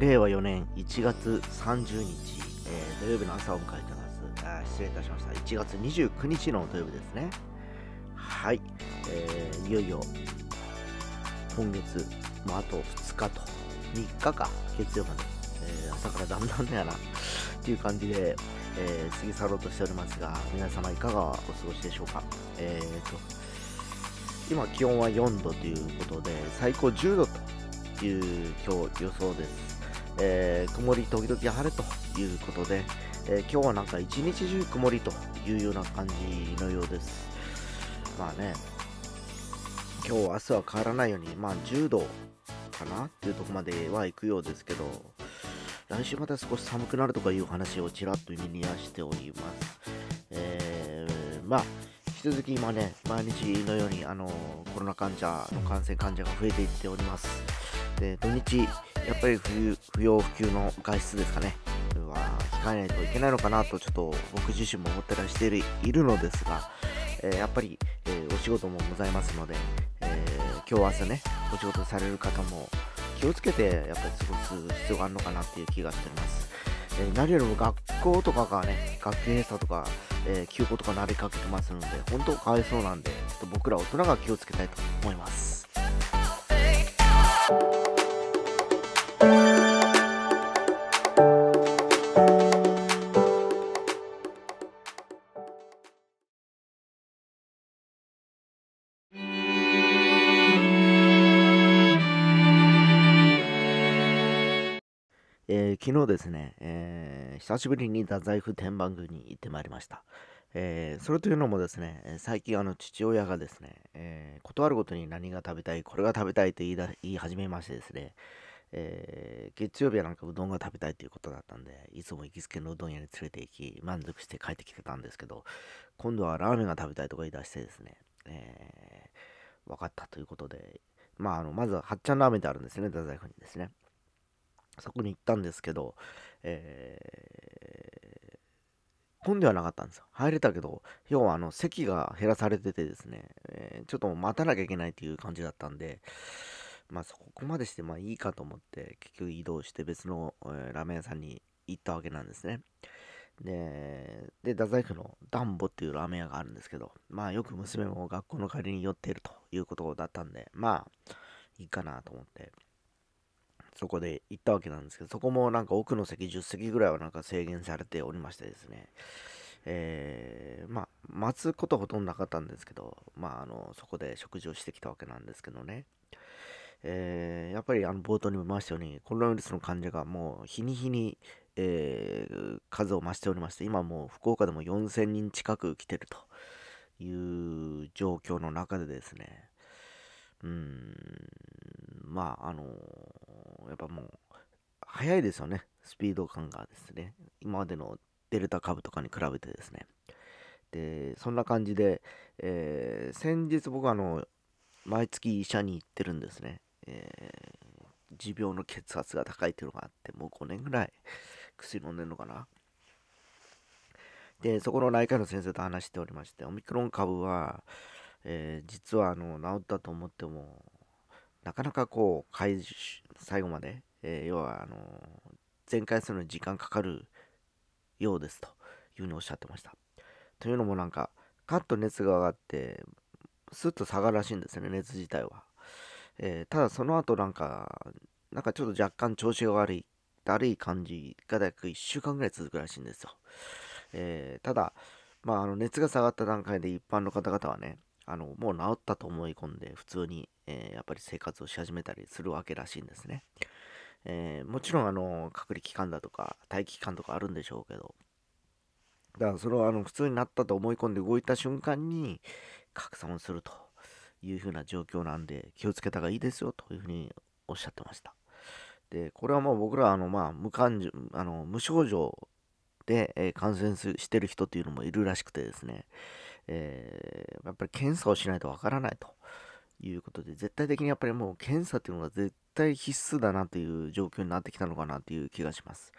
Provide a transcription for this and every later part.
令和4年1月30日、えー土曜日の朝を迎えてます。失礼いたしました。1月29日の土曜日ですね。はい、えーいよいよ今月もあと2日と3日か月曜まで、えー朝からだんだんだよなっていう感じで、えー過ぎ去ろうとしておりますが皆様いかがお過ごしでしょうか。えーと今気温は4度ということで最高10度という今日予想です、えー曇り時々晴れということで、えー今日はなんか一日中曇りというような感じのようですまあね今日明日は変わらないようにまあ10度かなっていうとこまでは行くようですけど来週また少し寒くなるとかいう話をちらっと耳にはしておりますえーまあ引き続き今ね、毎日のようにあのコロナ患者の感染患者が増えていっております。で、土日、やっぱり冬不要不急の外出ですかね、は控えないといけないのかなと、ちょっと僕自身も思ったりしているいるのですが、えーやっぱり、えーお仕事もございますので、えー今日朝ね、お仕事される方も気をつけてやっぱり過ごす必要があるのかなっていう気がしております。えー何よりも学校とかがね、学級閉鎖とか、え休校とかなりかけてますので、本当かわいそうなんで、ちょっと僕ら大人が気をつけたいと思います。えー昨日ですね、えー久しぶりに太宰府天満宮に行ってまいりました。えーそれというのもですね、最近あの父親がですね、え断るごとに何が食べたい、これが食べたいと言いだ言い始めましてですね、え月曜日はなんかうどんが食べたいということだったんで、いつも行きつけのうどん屋に連れて行き、満足して帰ってきてたんですけど、今度はラーメンが食べたいとか言い出してですね、えー分かったということで、まあ、あのまずは八ちゃんラーメンってあるんですね、太宰府にですね。そこに行ったんですけど、えー混んではなかったんですよ。入れたけど、要はあの席が減らされててですね、えーちょっと待たなきゃいけないっていう感じだったんで、まあそこまでしてまあいいかと思って、結局移動して別の、えーラーメン屋さんに行ったわけなんですね。で、で太宰府のダンボっていうラーメン屋があるんですけど、まあよく娘も学校の帰りに寄っているということだったんで、まあいいかなと思って、そこで行ったわけなんですけど、そこもなんか奥の席10席ぐらいはなんか制限されておりましてですね、えーまあ、待つことほとんどなかったんですけど、まあ、あの、そこで食事をしてきたわけなんですけどね、えーやっぱりあの冒頭にも言いましたように、コロナウイルスの患者がもう日に日に、えー数を増しておりまして、今もう福岡でも4000人近く来てるという状況の中でですね、うーん、まあ、あのやっぱもう、早いですよね、スピード感がですね。今までのデルタ株とかに比べてですね。で、そんな感じで、えー先日僕はあの、毎月医者に行ってるんですね。えー持病の血圧が高いっていうのがあって、もう5年ぐらい 薬飲んでるのかな。で、そこの内科の先生と話しておりまして、オミクロン株は、えー実はあの治ったと思っても、なかなかこう、回最後まで、えー要はあの全開するのに時間かかるようですというふうにおっしゃってました。というのもなんか、カッと熱が上がって、スッと下がるらしいんですよね、熱自体は。えーただその後なんか、なんかちょっと若干調子が悪い、だるい感じが大体1週間ぐらい続くらしいんですよ。えーただ、まあ、あの熱が下がった段階で一般の方々はね、あのもう治ったと思い込んで、普通に、えーやっぱり生活をし始めたりするわけらしいんですね。えーもちろんあの隔離期間だとか待機期間とかあるんでしょうけど、だからそれをあの普通になったと思い込んで動いた瞬間に拡散をするというふうな状況なんで気をつけた方がいいですよというふうにおっしゃってました。で、これはもう僕らあの、まあ、無感情あの無症状で、え感染してる人っていうのもいるらしくてですね、えーやっぱり検査をしないとわからないということで、絶対的にやっぱりもう検査っていうのが絶対必須だなという状況になってきたのかなという気がします。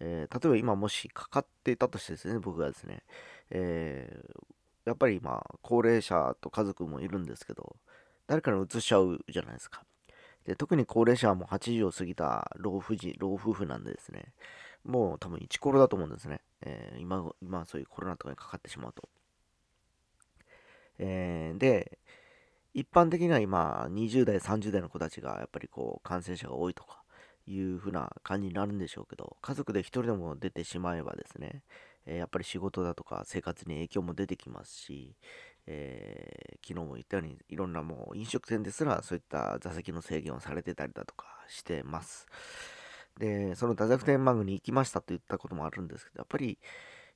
えー例えば今もしかかっていたとしてですね、僕がですね、えーやっぱり今、高齢者と家族もいるんですけど、誰かに移しちゃうじゃないですか。で特に高齢者はもう80を過ぎた老夫人、老夫婦なんでですね、もう多分1コロだと思うんですね。えー、今、今そういうコロナとかにかかってしまうと。えー、で、一般的には今、20代、30代の子たちがやっぱりこう感染者が多いとかいう風な感じになるんでしょうけど、家族で1人でも出てしまえばですね、えー、やっぱり仕事だとか生活に影響も出てきますし、えー、昨日も言ったようにいろんなもう飲食店ですらそういった座席の制限をされてたりだとかしてます。で、その太宰府天満宮に行きましたと言ったこともあるんですけど、やっぱり、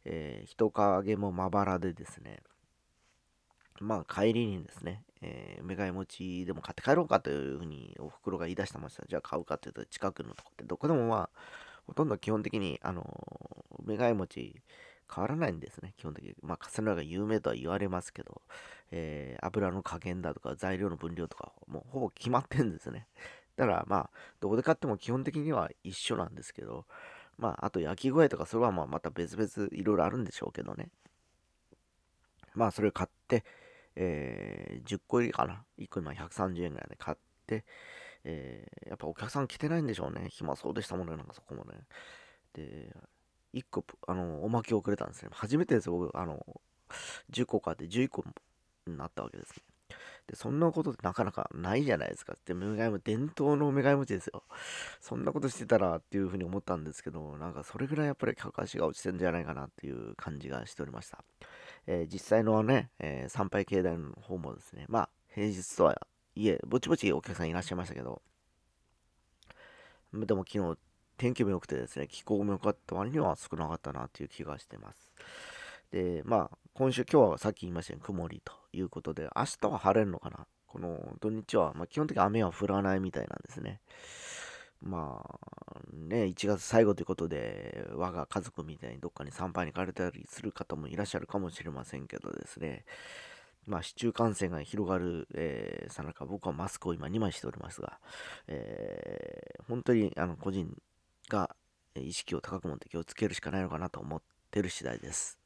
えー、人影もまばらでですね、まあ帰りにですね、えー、梅貝餅でも買って帰ろうかというふうにお袋が言い出してました。じゃあ買うかっていうと近くのとこってどこでもまあ、ほとんど基本的に、あのー、梅貝餅変わらないんですね、基本的に。まあ、カステラが有名とは言われますけど、え、油の加減だとか材料の分量とか、もうほぼ決まってんですね。だからまあ、どこで買っても基本的には一緒なんですけど、まあ、あと焼き具合とか、それはまあまた別々いろいろあるんでしょうけどね。まあ、それを買って、えー、10個入りかな。1個今130円ぐらいで買って、えー、やっぱお客さん来てないんでしょうね。暇そうでしたもんね、なんかそこもね。で、1個、あの、おまけをくれたんですね。初めてです、僕、あの、10個買って11個になったわけですね。で、そんなことってなかなかないじゃないですか。で、メガイも伝統のメガイ餅ですよ。そんなことしてたらっていうふうに思ったんですけど、なんかそれぐらいやっぱり客足が落ちてるんじゃないかなっていう感じがしておりました。えー、実際のね、えー、参拝境内の方もですね、まあ、平日とはいえ、ぼちぼちお客さんいらっしゃいましたけど、でも昨日天気も良くてですね、気候も良かった割には少なかったなという気がしてます。で、まあ、今週、今日はさっき言いましたように曇りということで、明日は晴れるのかな？この土日は、まあ、基本的に雨は降らないみたいなんですね。まあ、ね、1月最後ということで、我が家族みたいにどっかに参拝に行かれたりする方もいらっしゃるかもしれませんけどですね、まあ、市中感染が広がる、さなか、僕はマスクを今2枚しておりますが、えー、本当にあの個人が意識を高く持って気をつけるしかないのかなと思ってる次第です。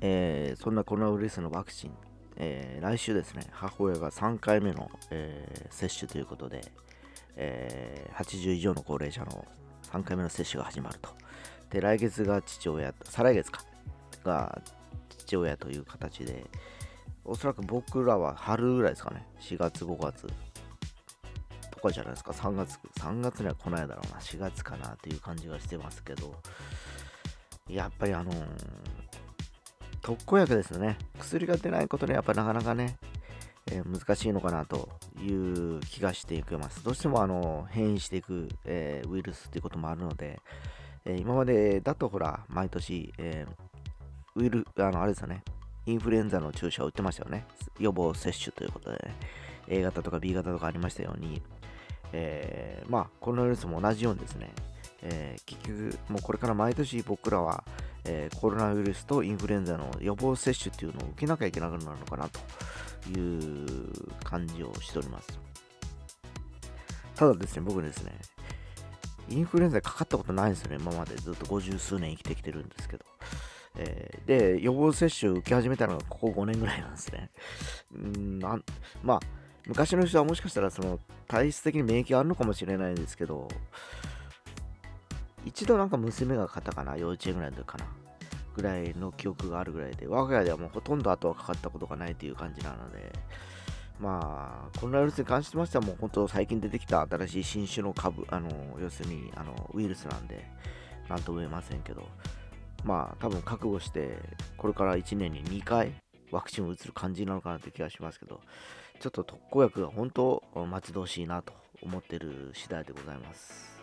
えー、そんなコロナウイルスのワクチンえー、来週ですね、母親が3回目の、えー、接種ということで、え、80以上の高齢者の3回目の接種が始まると。で、来月が父親、再来月か、が父親という形で、おそらく僕らは春ぐらいですかね、4月、5月とかじゃないですか、3月、3月には来ないだろうな、4月かなという感じがしてますけど、やっぱりあのー、特効薬ですね。薬が出ないことでやっぱなかなかね、えー、難しいのかなという気がしていきます。どうしてもあの変異していく、えー、ウイルスということもあるので、えー、今までだとほら、毎年、えウイル、あの、あれですよね、インフルエンザの注射を打ってましたよね。予防接種ということで、ね、A 型とか B 型とかありましたように、えまあ、コロナウイルスも同じようにですね、え結局、もうこれから毎年僕らは、えー、コロナウイルスとインフルエンザの予防接種っていうのを受けなきゃいけなくなるのかなという感じをしております。ただですね、僕ですね、インフルエンザかかったことないんですよね、今までずっと50数年生きてきてるんですけど。えー、で、予防接種受け始めたのがここ5年ぐらいなんですね。んなまあ、昔の人はもしかしたらその体質的に免疫があるのかもしれないんですけど、一度なんか娘が買ったかな、幼稚園ぐらいの時かな。ぐらいの記憶があるぐらいで、我が家ではもうほとんど後はかかったことがないという感じなので、まあ、コロナウイルスに関してましてはもう本当最近出てきた新しい新種の株、あの、要するに、あの、ウイルスなんで、なんとも言えませんけど、まあ、多分覚悟して、これから1年に2回ワクチンを打つ感じなのかなという気がしますけど、ちょっと特効薬が本当待ち遠しいなと思ってる次第でございます。